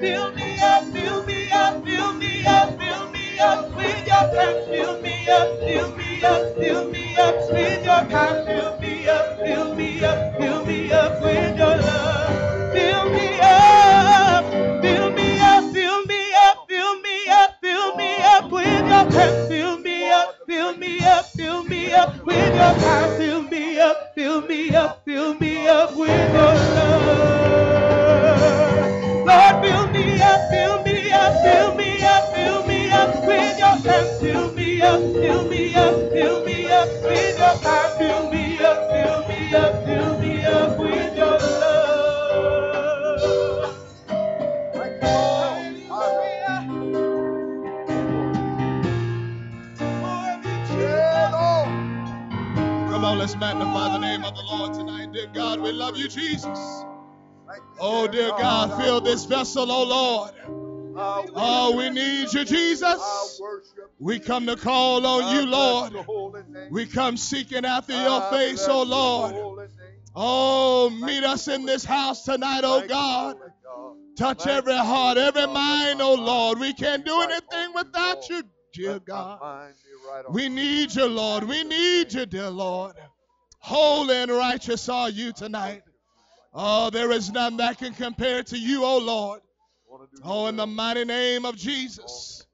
Fill me up, fill me up, fill me up, fill me up with your power. Fill me up, fill me up, fill me up with your power. Fill me up, fill me up, fill me up with your love. Fill me up, fill me up, fill me up, fill me up, fill me up with your power. Fill me up, fill me up, fill me up with your power. Love you, Jesus. Oh, dear God, fill this vessel, oh Lord. Oh, we oh, need you, Jesus. We come to call on you, Lord. We come seeking after your face, oh Lord. Oh, meet us in this house tonight, oh God. Touch every heart, every mind, oh Lord. We can't do anything without you, dear God. We need you, Lord. We need you, dear Lord. Holy and righteous are you tonight. Oh, there is none that can compare to you, oh Lord. Oh, in the mighty name of Jesus.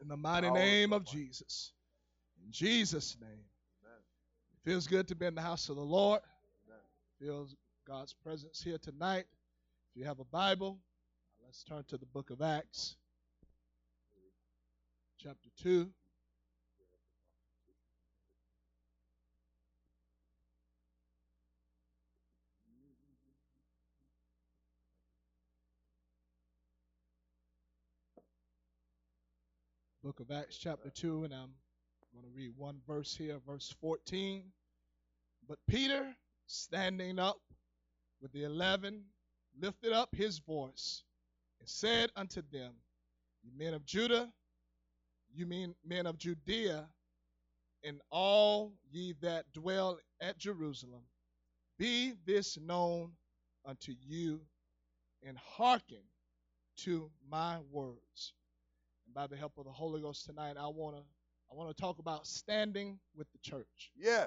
In the mighty name of Jesus. In Jesus' name. It feels good to be in the house of the Lord. Feels God's presence here tonight. If you have a Bible, let's turn to the book of Acts, chapter 2. Book of Acts, chapter 2, and I'm going to read one verse here, verse 14. But Peter, standing up with the eleven, lifted up his voice and said unto them, You men of Judah, you mean men of Judea, and all ye that dwell at Jerusalem, be this known unto you, and hearken to my words. And by the help of the Holy Ghost tonight, I want to I want to talk about standing with the church. Yeah.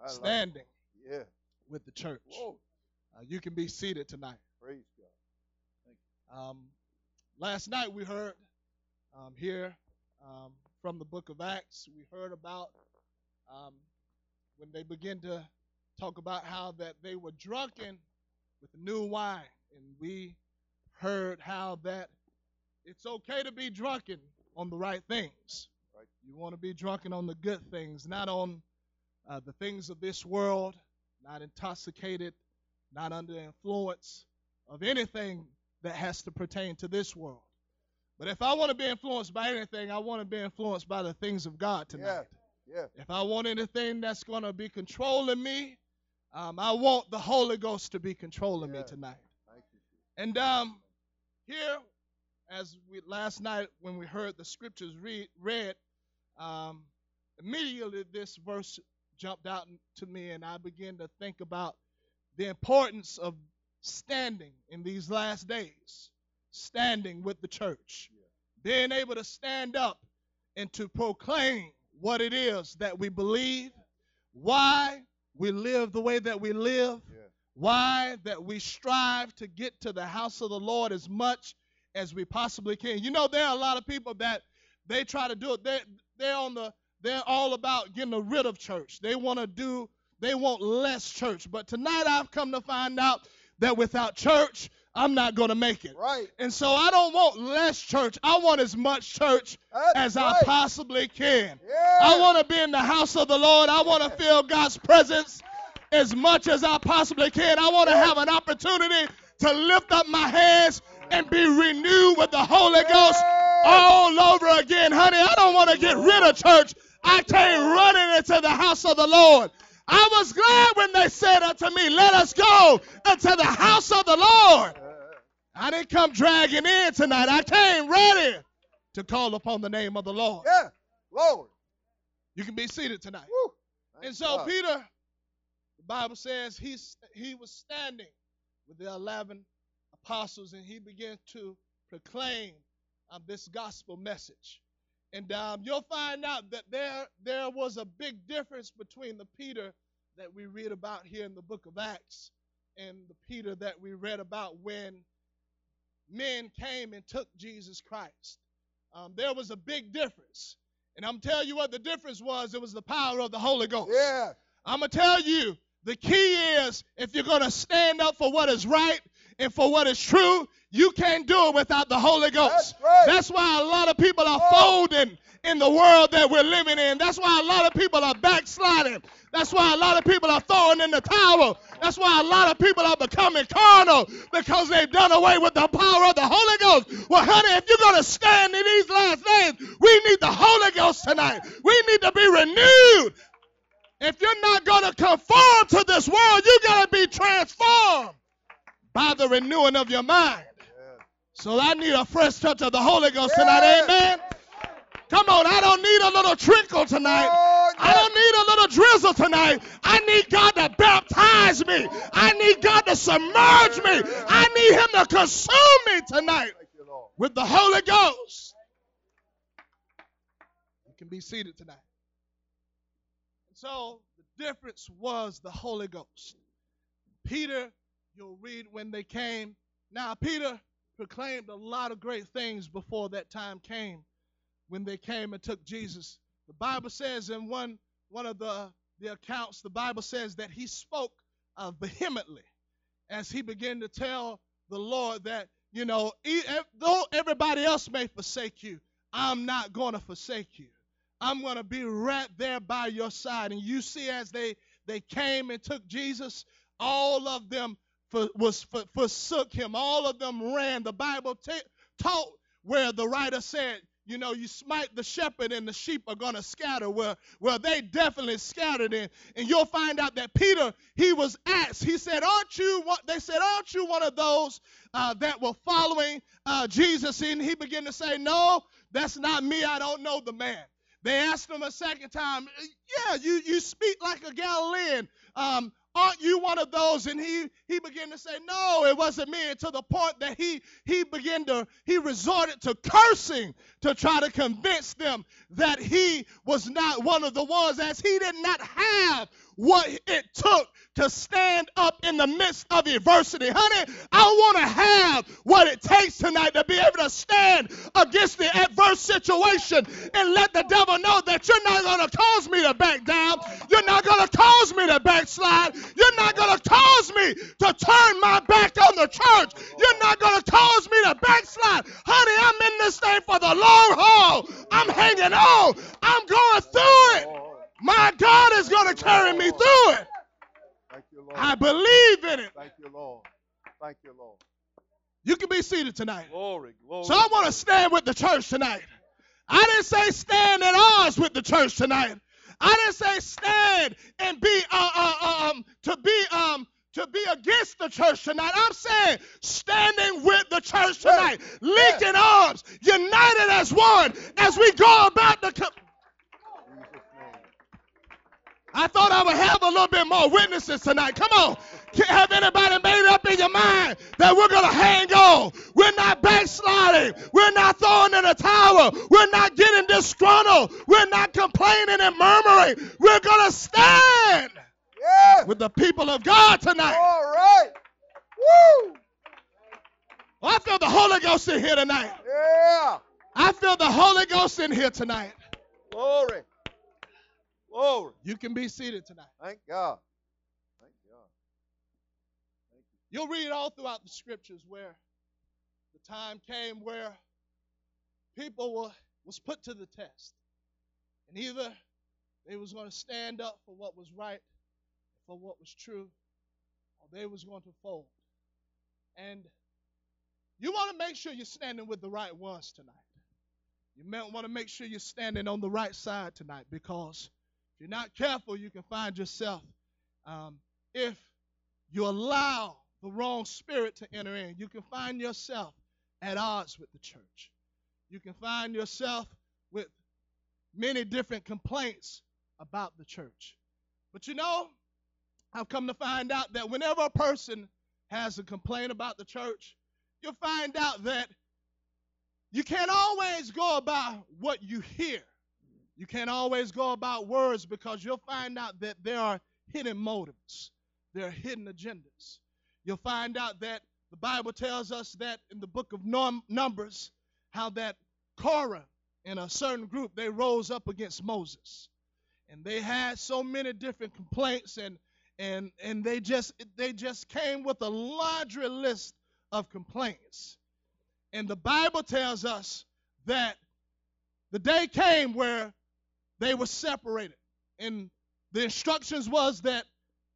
I like. Standing Yeah. with the church. Whoa. Uh, you can be seated tonight. Praise God. Thank you. Um, last night we heard um, here um, from the book of Acts, we heard about um, when they begin to talk about how that they were drunken with new wine, and we heard how that it's okay to be drunken on the right things. Right. You want to be drunken on the good things, not on uh, the things of this world, not intoxicated, not under the influence of anything that has to pertain to this world. But if I want to be influenced by anything, I want to be influenced by the things of God tonight. Yeah. If I want anything that's going to be controlling me, um, I want the Holy Ghost to be controlling me tonight. Thank you. And um, here, as we last night when we heard the scriptures read, read um, immediately this verse jumped out to me, and I began to think about the importance of standing in these last days, standing with the church, being able to stand up and to proclaim what it is that we believe, why we live the way that we live, Yeah. why that we strive to get to the house of the Lord as much as we possibly can. You know, there are a lot of people that they try to do it. They they're on the they're all about getting rid of church. They want to do they want less church. But tonight I've come to find out that without church, I'm not going to make it. Right. And so I don't want less church. I want as much church That's as I possibly can. Yeah. I want to be in the house of the Lord. I want to feel God's presence as much as I possibly can. I want to have an opportunity to lift up my hands and be renewed with the Holy Ghost all over again. Honey, I don't want to get rid of church. I came running into the house of the Lord. I was glad when they said unto me, Let us go unto the house of the Lord. I didn't come dragging in tonight. I came ready to call upon the name of the Lord. Yeah. Lord. You can be seated tonight. And so God. Peter, the Bible says he's he was standing with the eleven apostles, and he began to proclaim um, this gospel message. And um, you'll find out that there, there was a big difference between the Peter that we read about here in the book of Acts and the Peter that we read about when men came and took Jesus Christ. Um, there was a big difference. And I'm telling you what the difference was it was the power of the Holy Ghost. Yeah. I'm going to tell you the key is if you're going to stand up for what is right and for what is true, you can't do it without the Holy Ghost. That's right. That's why a lot of people are Oh. folding in the world that we're living in. That's why a lot of people are backsliding. That's why a lot of people are throwing in the towel. That's why a lot of people are becoming carnal because they've done away with the power of the Holy Ghost. Well, honey, if you're going to stand in these last days, we need the Holy Ghost tonight. We need to be renewed. If you're not going to conform to this world, you got to be transformed by the renewing of your mind. Yeah. So I need a fresh touch of the Holy Ghost tonight. Amen. Come on, I don't need a little trickle tonight. Oh, I don't need a little drizzle tonight. I need God to baptize me. I need God to submerge me. I need Him to consume me tonight you, with the Holy Ghost. You can be seated tonight. So the difference was the Holy Ghost. Peter, you'll read when they came. Now, Peter proclaimed a lot of great things before that time came when they came and took Jesus. The Bible says in one, one of the, the accounts, the Bible says that he spoke uh, vehemently as he began to tell the Lord that, you know, though everybody else may forsake you, I'm not going to forsake you. I'm going to be right there by your side. And you see, as they they came and took Jesus, all of them for, was for, forsook him. All of them ran. The Bible ta taught where the writer said, you know, you smite the shepherd and the sheep are going to scatter. Well, well, they definitely scattered. And, and you'll find out that Peter, he was asked, he said, aren't you, one, they said, aren't you one of those uh, that were following uh, Jesus? And he began to say, no, that's not me. I don't know the man. They asked him a second time, yeah, you, you speak like a Galilean. Um, aren't you one of those? And he he began to say, no, it wasn't me. And to the point that he he began to he resorted to cursing to try to convince them that he was not one of the ones, as he did not have what it took to stand up in the midst of adversity. Honey, I want to have what it takes tonight to be able to stand against the adverse situation and let the devil know that you're not going to cause me to back down. You're not going to cause me to backslide. You're not going to cause me to turn my back on the church. You're not going to cause me to backslide. Honey, I'm in this thing for the long haul. I'm hanging on. I'm going through it. My God is going to carry me through it. Thank you, Lord. I believe in it. Thank you, Lord. Thank you, Lord. You can be seated tonight. Glory, glory. So I want to stand with the church tonight. I didn't say stand at odds with the church tonight. I didn't say stand and be uh, uh, um to be um to be against the church tonight. I'm saying standing with the church tonight, linking arms, united as one, as we go about the. Co-. I thought I would have a little bit more witnesses tonight. Come on. Have anybody made up in your mind that we're going to hang on? We're not backsliding. We're not throwing in a towel. We're not getting disgruntled. We're not complaining and murmuring. We're going to stand Yes. with the people of God tonight. All right. Woo. Oh, I feel the Holy Ghost in here tonight. Yeah. I feel the Holy Ghost in here tonight. Glory. Glory. You can be seated tonight. Thank God. Thank God. Thank you. You'll read all throughout the scriptures where the time came where people were was put to the test. And either they was going to stand up for what was right, for what was true, or they was going to fold. And you want to make sure you're standing with the right ones tonight. You want to make sure you're standing on the right side tonight because if you're not careful, you can find yourself um, if you allow the wrong spirit to enter in, you can find yourself at odds with the church. You can find yourself with many different complaints about the church. But you know, I've come to find out that whenever a person has a complaint about the church, you'll find out that you can't always go about what you hear. You can't always go about words because you'll find out that there are hidden motives, there are hidden agendas. You'll find out that the Bible tells us that in the book of Num- Numbers, how that Korah and a certain group they rose up against Moses, and they had so many different complaints and and and they just they just came with a laundry list of complaints. And the Bible tells us that the day came where they were separated. And the instructions was that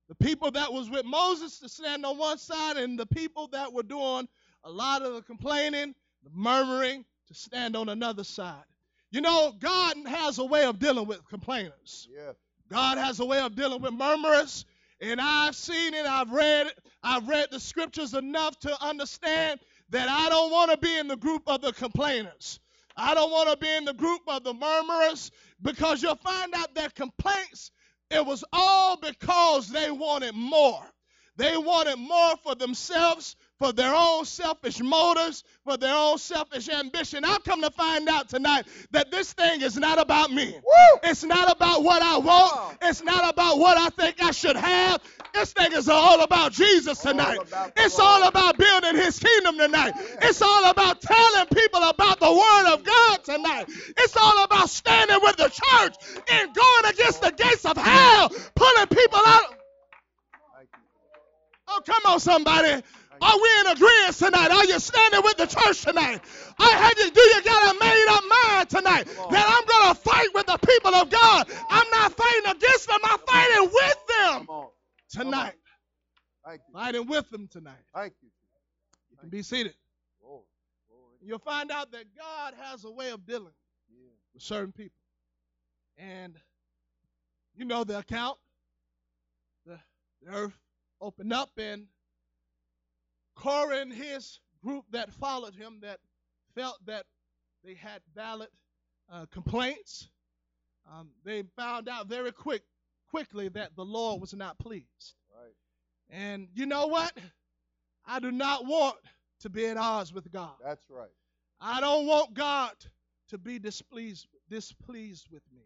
the people that was with Moses to stand on one side and the people that were doing a lot of the complaining, the murmuring to stand on another side. You know, God has a way of dealing with complainers. Yeah. God has a way of dealing with murmurers. And I've seen it, I've read it, I've read the scriptures enough to understand that I don't want to be in the group of the complainers. I don't want to be in the group of the murmurers because you'll find out their complaints, it was all because they wanted more. They wanted more for themselves, for their own selfish motives, for their own selfish ambition. I've come to find out tonight that this thing is not about me. Woo! It's not about what I want. It's not about what I think I should have. This thing is all about Jesus tonight. All it's all about building his kingdom tonight. It's all about telling people about the word of God tonight. It's all about standing with the church and going against the gates of hell, pulling people out. Oh, come on, somebody. Are we in agreement tonight? Are you standing with the church tonight? I have you, do you got a made up mind tonight that I'm going to fight with the people of God? I'm not fighting against them, I'm fighting with them tonight. Thank you. Fighting with them tonight. Thank you. You can be seated. You'll find out that God has a way of dealing with certain people. And you know the account. The, the earth opened up and Korah and his group that followed him that felt that they had valid uh, complaints, um, they found out very quick, quickly that the Lord was not pleased. Right. And you know what? I do not want to be at odds with God. That's right. I don't want God to be displeased displeased with me.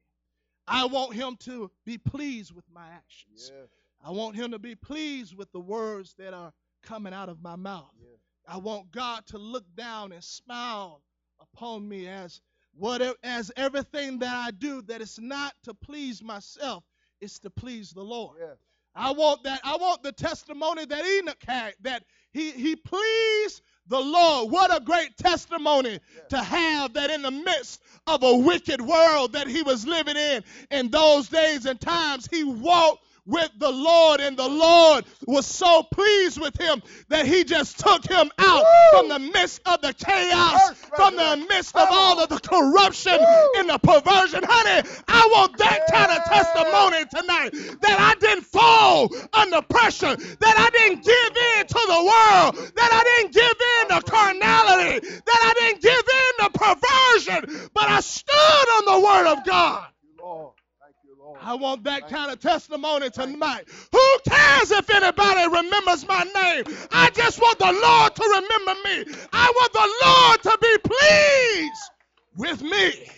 I want him to be pleased with my actions. Yeah. I want him to be pleased with the words that are coming out of my mouth. Yeah. I want God to look down and smile upon me as whatever as everything that I do that is not to please myself, it's to please the Lord. Yeah. I want that. I want the testimony that Enoch had that he he pleased the Lord. What a great testimony to have that in the midst of a wicked world that he was living in in those days and times he walked with the Lord, and the Lord was so pleased with him that he just took him out Woo! from the midst of the chaos, Yes, from the midst of all of the corruption and the perversion. Honey, I want that kind of testimony tonight that I didn't fall under pressure, that I didn't give in to the world, that I didn't give in to carnality, that I didn't give in to perversion, but I stood on the word of God. Thank you, Lord. Thank you, Lord. I want that kind of testimony tonight. Who cares if anybody remembers my name? I just want the Lord to remember me. I want the Lord to be pleased with me.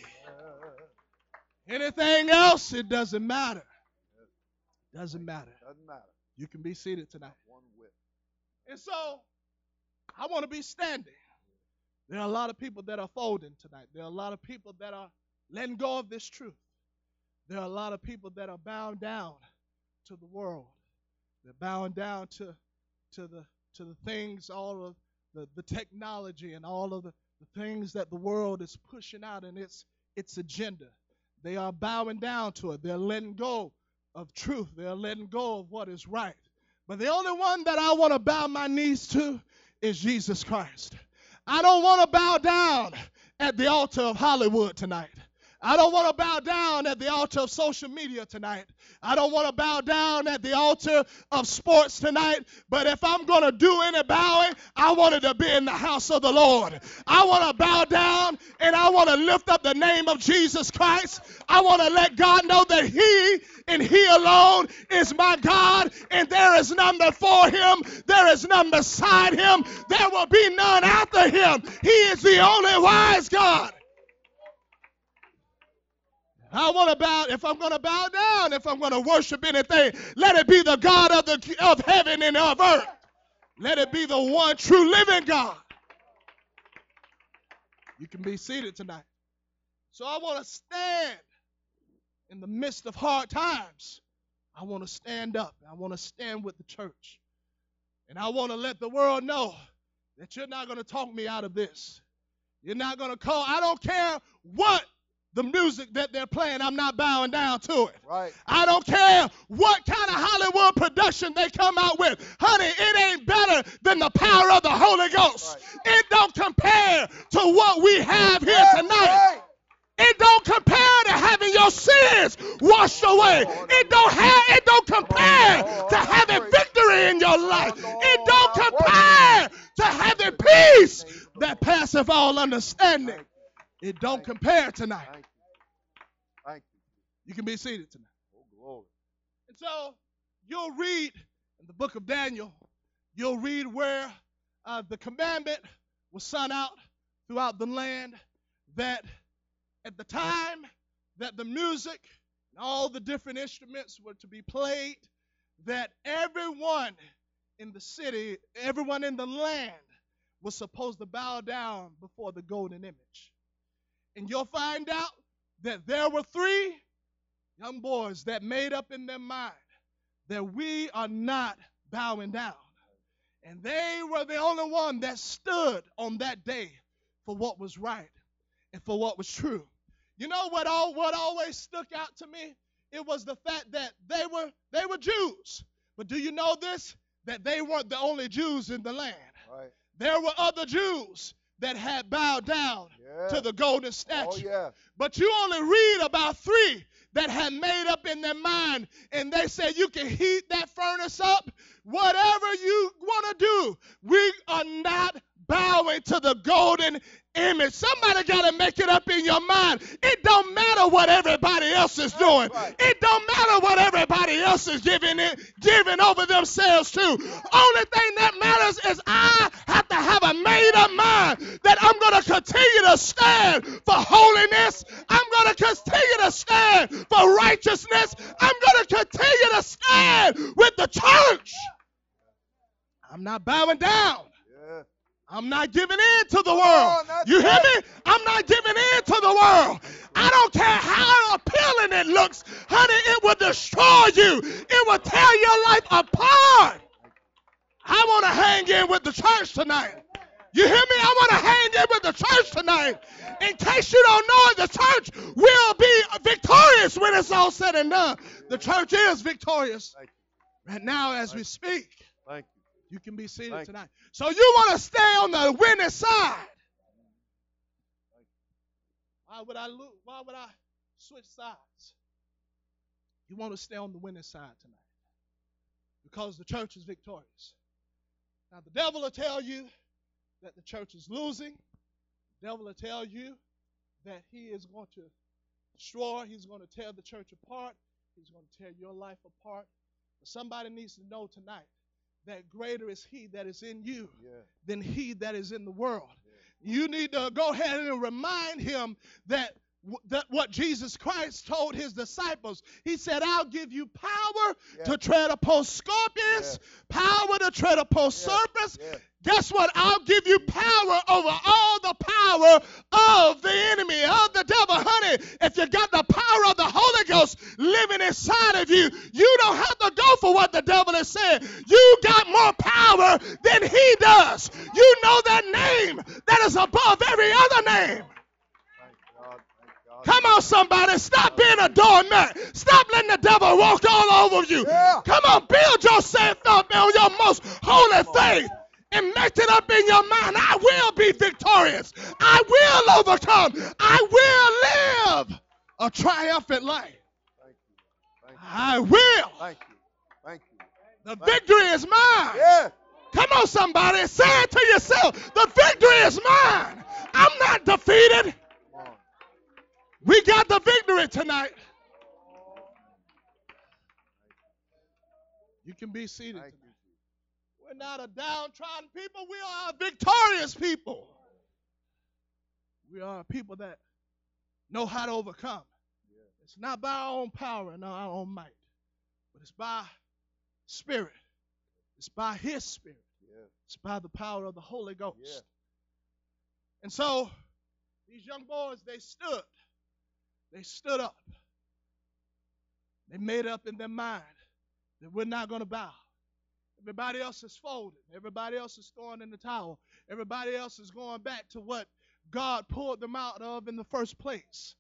Anything else, it doesn't matter. Doesn't matter. Doesn't matter. You can be seated tonight. One whip. And so, I want to be standing. There are a lot of people that are folding tonight. There are a lot of people that are letting go of this truth. There are a lot of people that are bound down to the world. They're bound down to, to the to the things, all of the, the technology and all of the, the things that the world is pushing out in its its agenda. They are bowing down to it. They're letting go of truth. They're letting go of what is right. But the only one that I want to bow my knees to is Jesus Christ. I don't want to bow down at the altar of Hollywood tonight. I don't want to bow down at the altar of social media tonight. I don't want to bow down at the altar of sports tonight. But if I'm going to do any bowing, I want it to be in the house of the Lord. I want to bow down and I want to lift up the name of Jesus Christ. I want to let God know that He and He alone is my God, and there is none before Him, there is none beside Him, there will be none after Him. He is the only wise God. I want to bow, if I'm going to bow down, if I'm going to worship anything, let it be the God of, the, of heaven and of earth. Let it be the one true living God. You can be seated tonight. So I want to stand in the midst of hard times. I want to stand up. I want to stand with the church. And I want to let the world know that you're not going to talk me out of this. You're not going to call. I don't care what the music that they're playing, I'm not bowing down to it. Right. I don't care what kind of Hollywood production they come out with. Honey, it ain't better than the power of the Holy Ghost. Right. It don't compare to what we have here tonight. It don't compare to having your sins washed away. It don't have it don't compare to having victory in your life. It don't compare to having peace that passeth all understanding. It don't compare tonight. Thank you. Thank you. You can be seated tonight. Oh, glory. And so you'll read in the book of Daniel, you'll read where uh, the commandment was sent out throughout the land that at the time that the music and all the different instruments were to be played, that everyone in the city, everyone in the land was supposed to bow down before the golden image. And you'll find out that there were three young boys that made up in their mind that we are not bowing down. And they were the only one that stood on that day for what was right and for what was true. You know what all what always stuck out to me? It was the fact that they were they were Jews. But do you know this? That they weren't the only Jews in the land. Right. There were other Jews that had bowed down Yeah. to the golden Oh, statue. yeah. But you only read about three that had made up in their mind, and they said you can heat that furnace up, whatever you want to do. We are not bowing to the golden image. Somebody got to make it up in your mind. It don't matter what everybody else is doing. right. It don't matter what everybody else is giving it, giving over themselves to. Only thing that matters is I have to have a made up mind that I'm going to continue to stand for holiness. I'm going to continue to stand for righteousness. I'm going to continue to stand with the church. I'm not bowing down. Yeah. I'm not giving in to the world. that's You hear right. me? I'm not giving in to the world. I don't care how appealing it looks. Honey, it will destroy you. It will tear your life apart. I want to hang in with the church tonight. You hear me? I want to hang in with the church tonight. In case you don't know it, the church will be victorious when it's all said and done. The church is victorious right now as we speak. Thank you. You can be seated Thank you. tonight. So you want to stay on the winning side. Why would I lose? Why would I switch sides? You want to stay on the winning side tonight because the church is victorious. Now the devil will tell you that the church is losing. The devil will tell you that he is going to destroy. He's going to tear the church apart. He's going to tear your life apart. But somebody needs to know tonight that greater is he that is in you Yeah. than he that is in the world. You need to go ahead and remind him that, that what Jesus Christ told his disciples. He said, I'll give you power Yeah. to tread upon scorpions, power to tread upon serpents. Yeah. Guess what? I'll give you power over all the power of the enemy, of the devil. Honey, if you got the power of the Holy Ghost living inside of you, you don't have to go for what the devil is saying. You got more power than he does. You know that name that is above every other name. Thank God. Thank God. Come on, somebody. Stop being a doormat. Stop letting the devil walk all over you. Yeah. Come on, build yourself up on your most holy faith and make it up in your mind. I will be victorious. I will overcome. I will live a triumphant life. Thank you. Thank you. I will. Thank you. Thank you. The victory is mine. Yeah. Come on, somebody. Say it to yourself. The victory is mine. I'm not defeated. Come on. We got the victory tonight. You can be seated. Tonight. We're not a downtrodden people. We are a victorious people. We are a people that know how to overcome. It's not by our own power and our own might, but it's by Spirit. It's by His Spirit. It's by the power of the Holy Ghost. And so these young boys, they stood. They stood up. They made up in their mind that we're not going to bow. Everybody else is folded. Everybody else is throwing in the towel. Everybody else is going back to what God pulled them out of in the first place.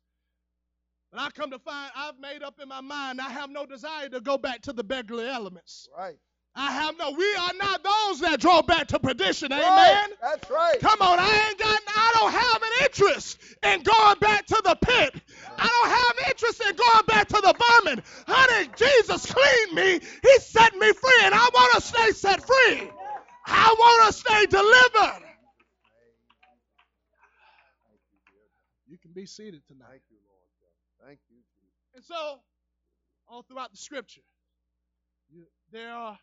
But I come to find I've made up in my mind I have no desire to go back to the beggarly elements. Right. I have no, we are not those that draw back to perdition. Amen. Right. That's right. Come on, I ain't got, I don't have an interest in going back to the pit. I don't have interest in going back to the vermin. Honey, Jesus cleaned me. He set me free, and I want to stay set free. I want to stay delivered. You can be seated tonight. Thank you, Lord. Thank you, And so, all throughout the scripture, there are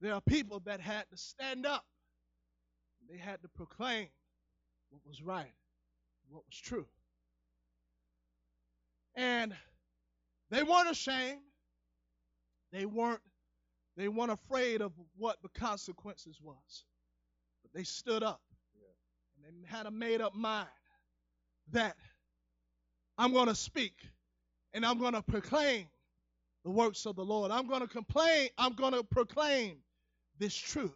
there are people that had to stand up. They had to proclaim what was right, what was true. And they weren't ashamed. They weren't they weren't afraid of what the consequences was. But they stood up. And they had a made up mind that I'm going to speak and I'm going to proclaim the works of the Lord. I'm going to complain, I'm going to proclaim this truth.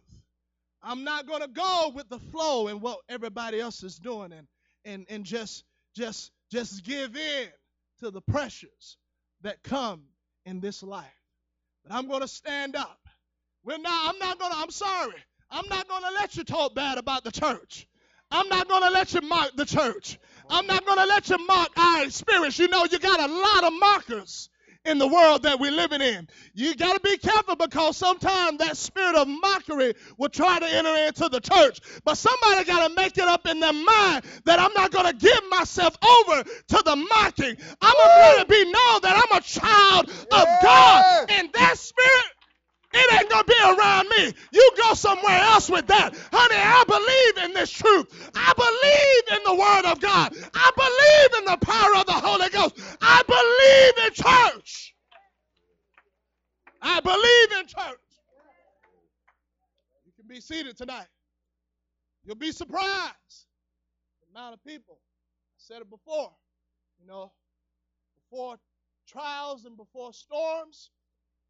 I'm not going to go with the flow and what everybody else is doing and and and just just just give in to the pressures that come in this life. But I'm going to stand up. We're not I'm not going to I'm sorry. I'm not going to let you talk bad about the church. I'm not going to let you mock the church. I'm not going to let you mock our experience. You know, you got a lot of mockers in the world that we're living in. You got to be careful because sometimes that spirit of mockery will try to enter into the church. But somebody got to make it up in their mind that I'm not going to give myself over to the mocking. I'm going to be known that I'm a child of God. And that spirit it ain't gonna be around me. You go somewhere else with that. Honey, I believe in this truth. I believe in the word of God. I believe in the power of the Holy Ghost. I believe in church. I believe in church. You can be seated tonight. You'll be surprised. The amount of people. I said it before. You know, before trials and before storms,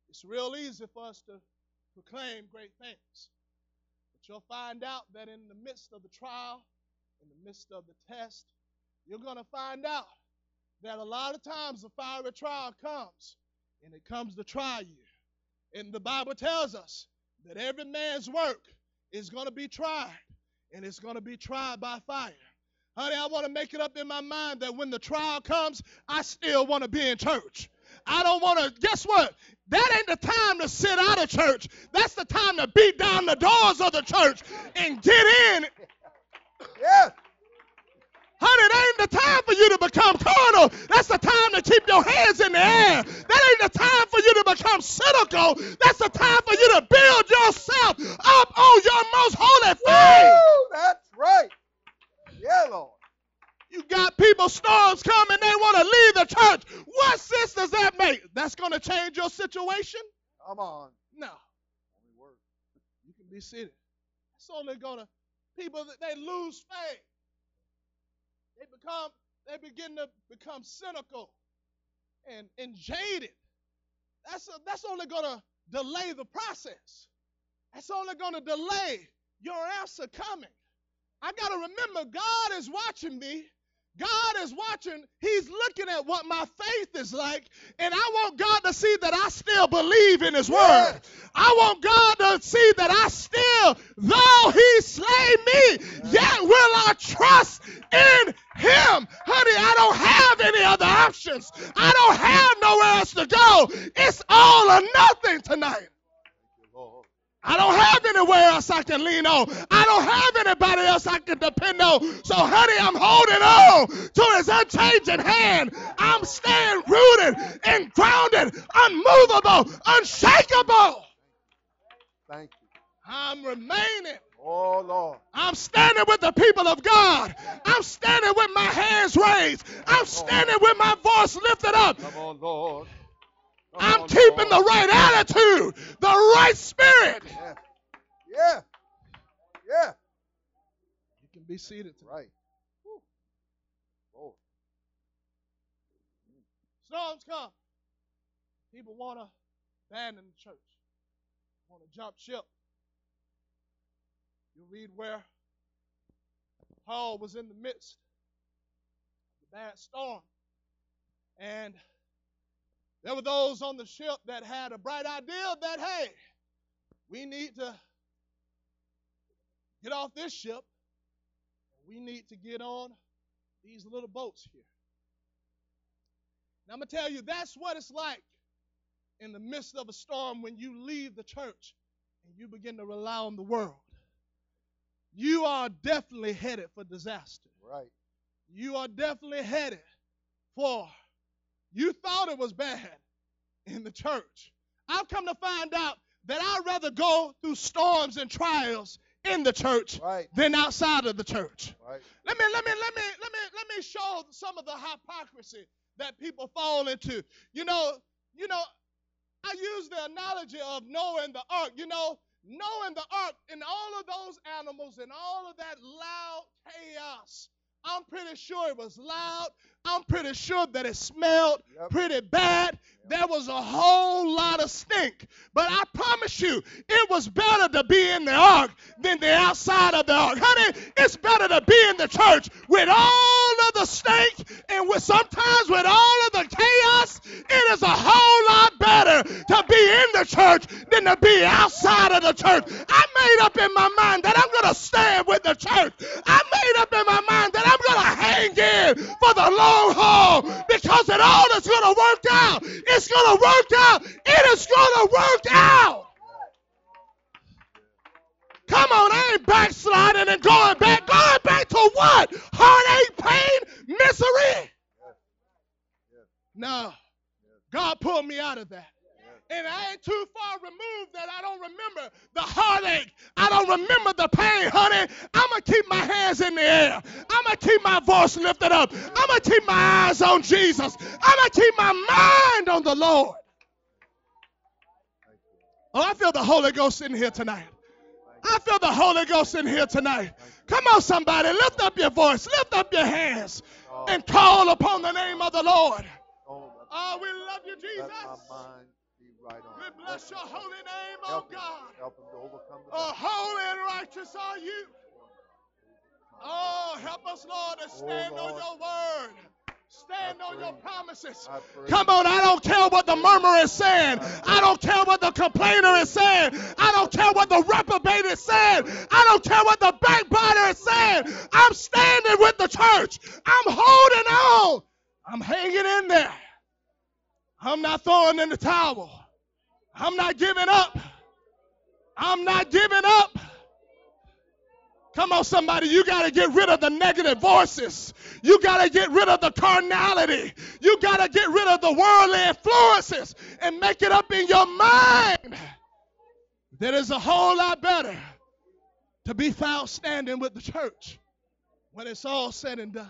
it's real easy for us to proclaim great things. But you'll find out that in the midst of the trial, in the midst of the test, you're going to find out that a lot of times the fiery trial comes and it comes to try you. And the Bible tells us that every man's work is going to be tried and it's going to be tried by fire. Honey, I want to make it up in my mind that when the trial comes, I still want to be in church. I don't want to, guess what? That ain't the time to sit out of church. That's the time to beat down the doors of the church and get in. Yeah. Honey, that ain't the time for you to become carnal. That's the time to keep your hands in the air. That ain't the time for you to become cynical. That's the time for you to build yourself up on your most holy faith. Woo, that's right. Yeah, Lord. You got people, storms coming, they want to leave the church. What sense does that make? That's going to change your situation? Come on. No. Only word. You can be seated. It's only going to, people, that they lose faith. They become, they begin to become cynical and, and jaded. That's, a, that's only going to delay the process. That's only going to delay your answer coming. I got to remember God is watching me. God is watching. He's looking at what my faith is like. And I want God to see that I still believe in His word. I want God to see that I still, though He slay me, yet will I trust in Him. Honey, I don't have any other options. I don't have nowhere else to go. It's all or nothing tonight. I don't have anywhere else I can lean on. I don't have anybody else I can depend on. So, honey, I'm holding on to his unchanging hand. I'm staying rooted and grounded, unmovable, unshakable. Thank you. I'm remaining. Oh, Lord. I'm standing with the people of God. I'm standing with my hands raised. I'm standing with my voice lifted up. Come on, Lord. Oh, come I'm on, keeping the right attitude, the right spirit. Yeah. Yeah. Yeah. You can be seated. Right. Whew. Storms come. People want to abandon the church, want to jump ship. You read where Paul was in the midst of the bad storm, and there were those on the ship that had a bright idea that, hey, we need to get off this ship. We need to get on these little boats here. Now, I'm going to tell you, that's what it's like in the midst of a storm when you leave the church and you begin to rely on the world. You are definitely headed for disaster. Right. You are definitely headed for, you thought it was bad in the church. I've come to find out that I'd rather go through storms and trials in the church Right. than outside of the church. Right. Let me let me let me let me let me show some of the hypocrisy that people fall into. You know, you know, I use the analogy of Noah and the ark. You know, Noah and the ark and all of those animals and all of that loud chaos. I'm pretty sure it was loud. I'm pretty sure that it smelled Yep. pretty bad. There was a whole lot of stink. But I promise you, it was better to be in the ark than the outside of the ark. Honey, it's better to be in the church with all of the stink and with sometimes with all of the chaos. It is a whole lot better to be in the church than to be outside of the church. I made up in my mind that I'm going to stand with the church. I made up in my mind that I'm going to hang in for the long haul because it all is going to work out. It's going to work out. It is going to work out. Come on, I ain't backsliding and going back. Going back to what? Heartache, pain, misery? No. God pulled me out of that. And I ain't too far removed that I don't remember the heartache. I don't remember the pain, honey. I'm going to keep my hands in the air. I'm going to keep my voice lifted up. I'm going to keep my eyes on Jesus. I'm going to keep my mind on the Lord. Oh, I feel the Holy Ghost in here tonight. I feel the Holy Ghost in here tonight. Come on, somebody, lift up your voice, lift up your hands, and call upon the name of the Lord. Oh, Oh, we love you, Jesus. My mind be right on. We bless your holy name, oh Help him. God. Help him to overcome the Oh, holy and righteous are you. Oh, help us, Lord, to oh, stand on Lord. your word. Stand on your promises. Come on, I don't care what the murmur is saying. I don't care what the complainer is saying. I don't care what the reprobate is saying. I don't care what the backbiter is saying. I'm standing with the church. I'm holding on. I'm hanging in there. I'm not throwing in the towel. I'm not giving up. I'm not giving up. Come on, somebody, you got to get rid of the negative voices. You got to get rid of the carnality. You got to get rid of the worldly influences and make it up in your mind that it's a whole lot better to be found standing with the church when it's all said and done.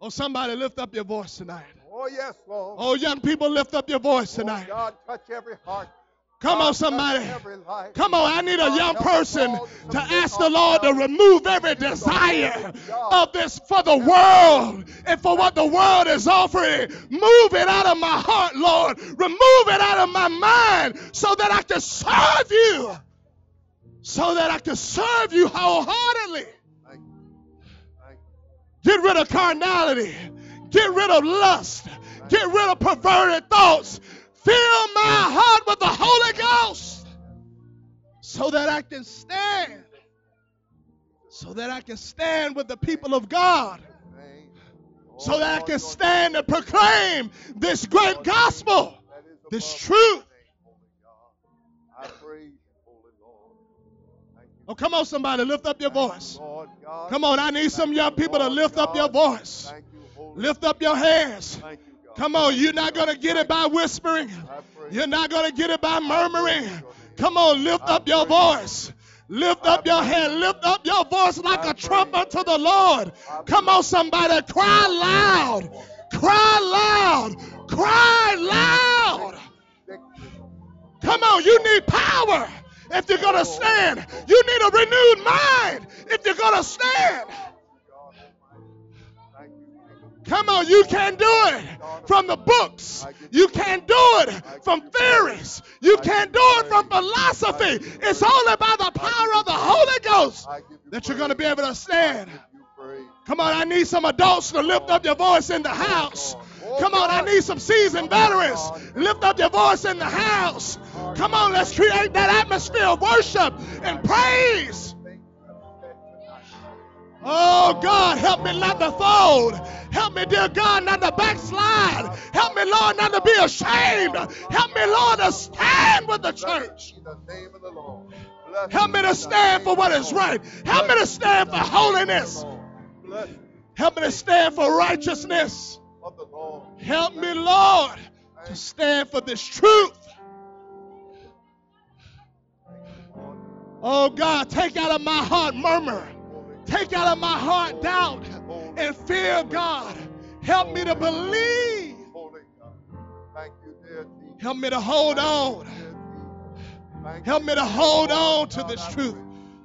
Oh, somebody lift up your voice tonight. Oh, yes, Lord. Oh, young people, lift up your voice Oh, tonight. God, touch every heart. Come God, on, somebody. Come on, I need a God, young person to ask the Lord to remove every desire of this for the world and for what the world is offering. Move it out of my heart, Lord. Remove it out of my mind so that I can serve you. So that I can serve you wholeheartedly. Get rid of carnality. Get rid of lust. Get rid of perverted thoughts. Fill my heart with the Holy Ghost so that I can stand. So that I can stand with the people of God. So that I can stand and proclaim this great gospel, this truth. Oh, come on, somebody, lift up your voice. Lord God. Come on, I need some young people to lift up your voice. You, Lift up your hands. You, Come on, you're not going to get it by whispering. You're not going to get it by murmuring. Come on, lift up your voice. Lift up your hand. Lift up your voice like a trumpet to the Lord. Come on, somebody. Cry loud. Cry loud. Cry loud. Come on, you need power if you're going to stand. You need a renewed mind if you're going to stand. Come on, you can do it from the books. You can do it from theories. You can do it from philosophy. It's only by the power of the Holy Ghost that you're going to be able to stand. Come on, I need some adults to lift up your voice in the house. Come on, I need some seasoned veterans. Lift up your voice in the house. Come on, let's create that atmosphere of worship and praise. Oh God, help me not to fold. Help me, dear God, not to backslide. Help me, Lord, not to be ashamed. Help me, Lord, to stand with the church. Help me to stand for what is right. Help me to stand for holiness. Help me to stand for righteousness. Help me, Lord, to stand for this truth. Oh God, take out of my heart murmur. Take out of my heart doubt and fear, God. Help me to believe. Help me to hold on. Help me to hold on to this truth.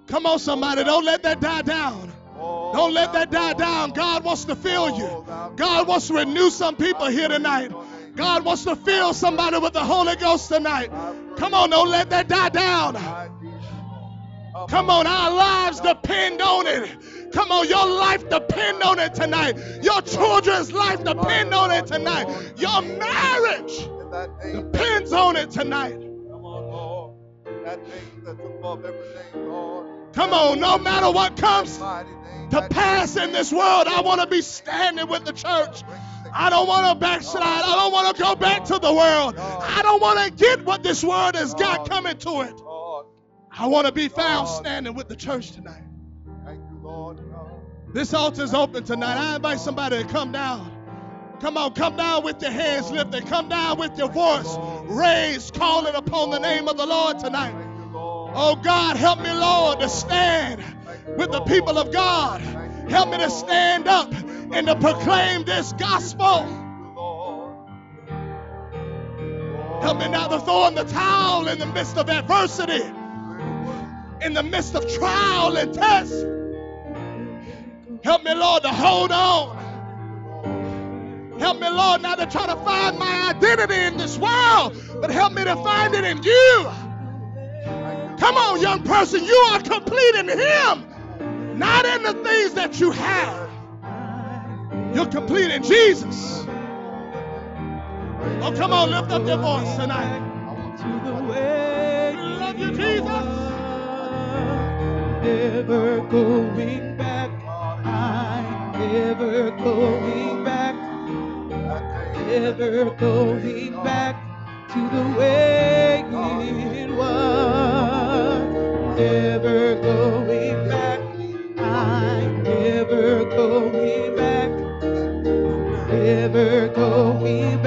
Come on, somebody. Don't let that die down. Don't let that die down. God wants to fill you. God wants to renew some people here tonight. God wants to fill somebody with the Holy Ghost tonight. Come on, don't let that die down. I need you. Come on, our lives depend on it. Come on, your life depend on it tonight. Your children's life depend on it tonight. Your marriage In that name that depends on it tonight. Come on, Lord. That name that's above everything, Lord. Come on, no matter what comes to pass in this world, I want to be standing with the church. I don't want to backslide. I don't want to go back to the world. I don't want to get what this world has got coming to it. I want to be found standing with the church tonight. thank you, Lord. This altar's open tonight. I invite somebody to come down. Come on, come down with your hands lifted. Come down with your voice raised, calling upon the name of the Lord tonight. Thank you, Lord. Oh God, help me, Lord, to stand with the people of God. Help me to stand up and to proclaim this gospel. Thank you, Lord. Help me not to throw in the towel in the midst of adversity, in the midst of trial and test. Help me, Lord, to hold on. Help me, Lord, not to try to find my identity in this world, but help me to find it in you. Come on, young person, you are complete in Him, not in the things that you have. You're complete in Jesus. Oh, come on, lift up your voice tonight. to the way We love you, Jesus. Never going back. I'm never going back. i Never going back to the way it was. Never going back. I'm never going back. Never going back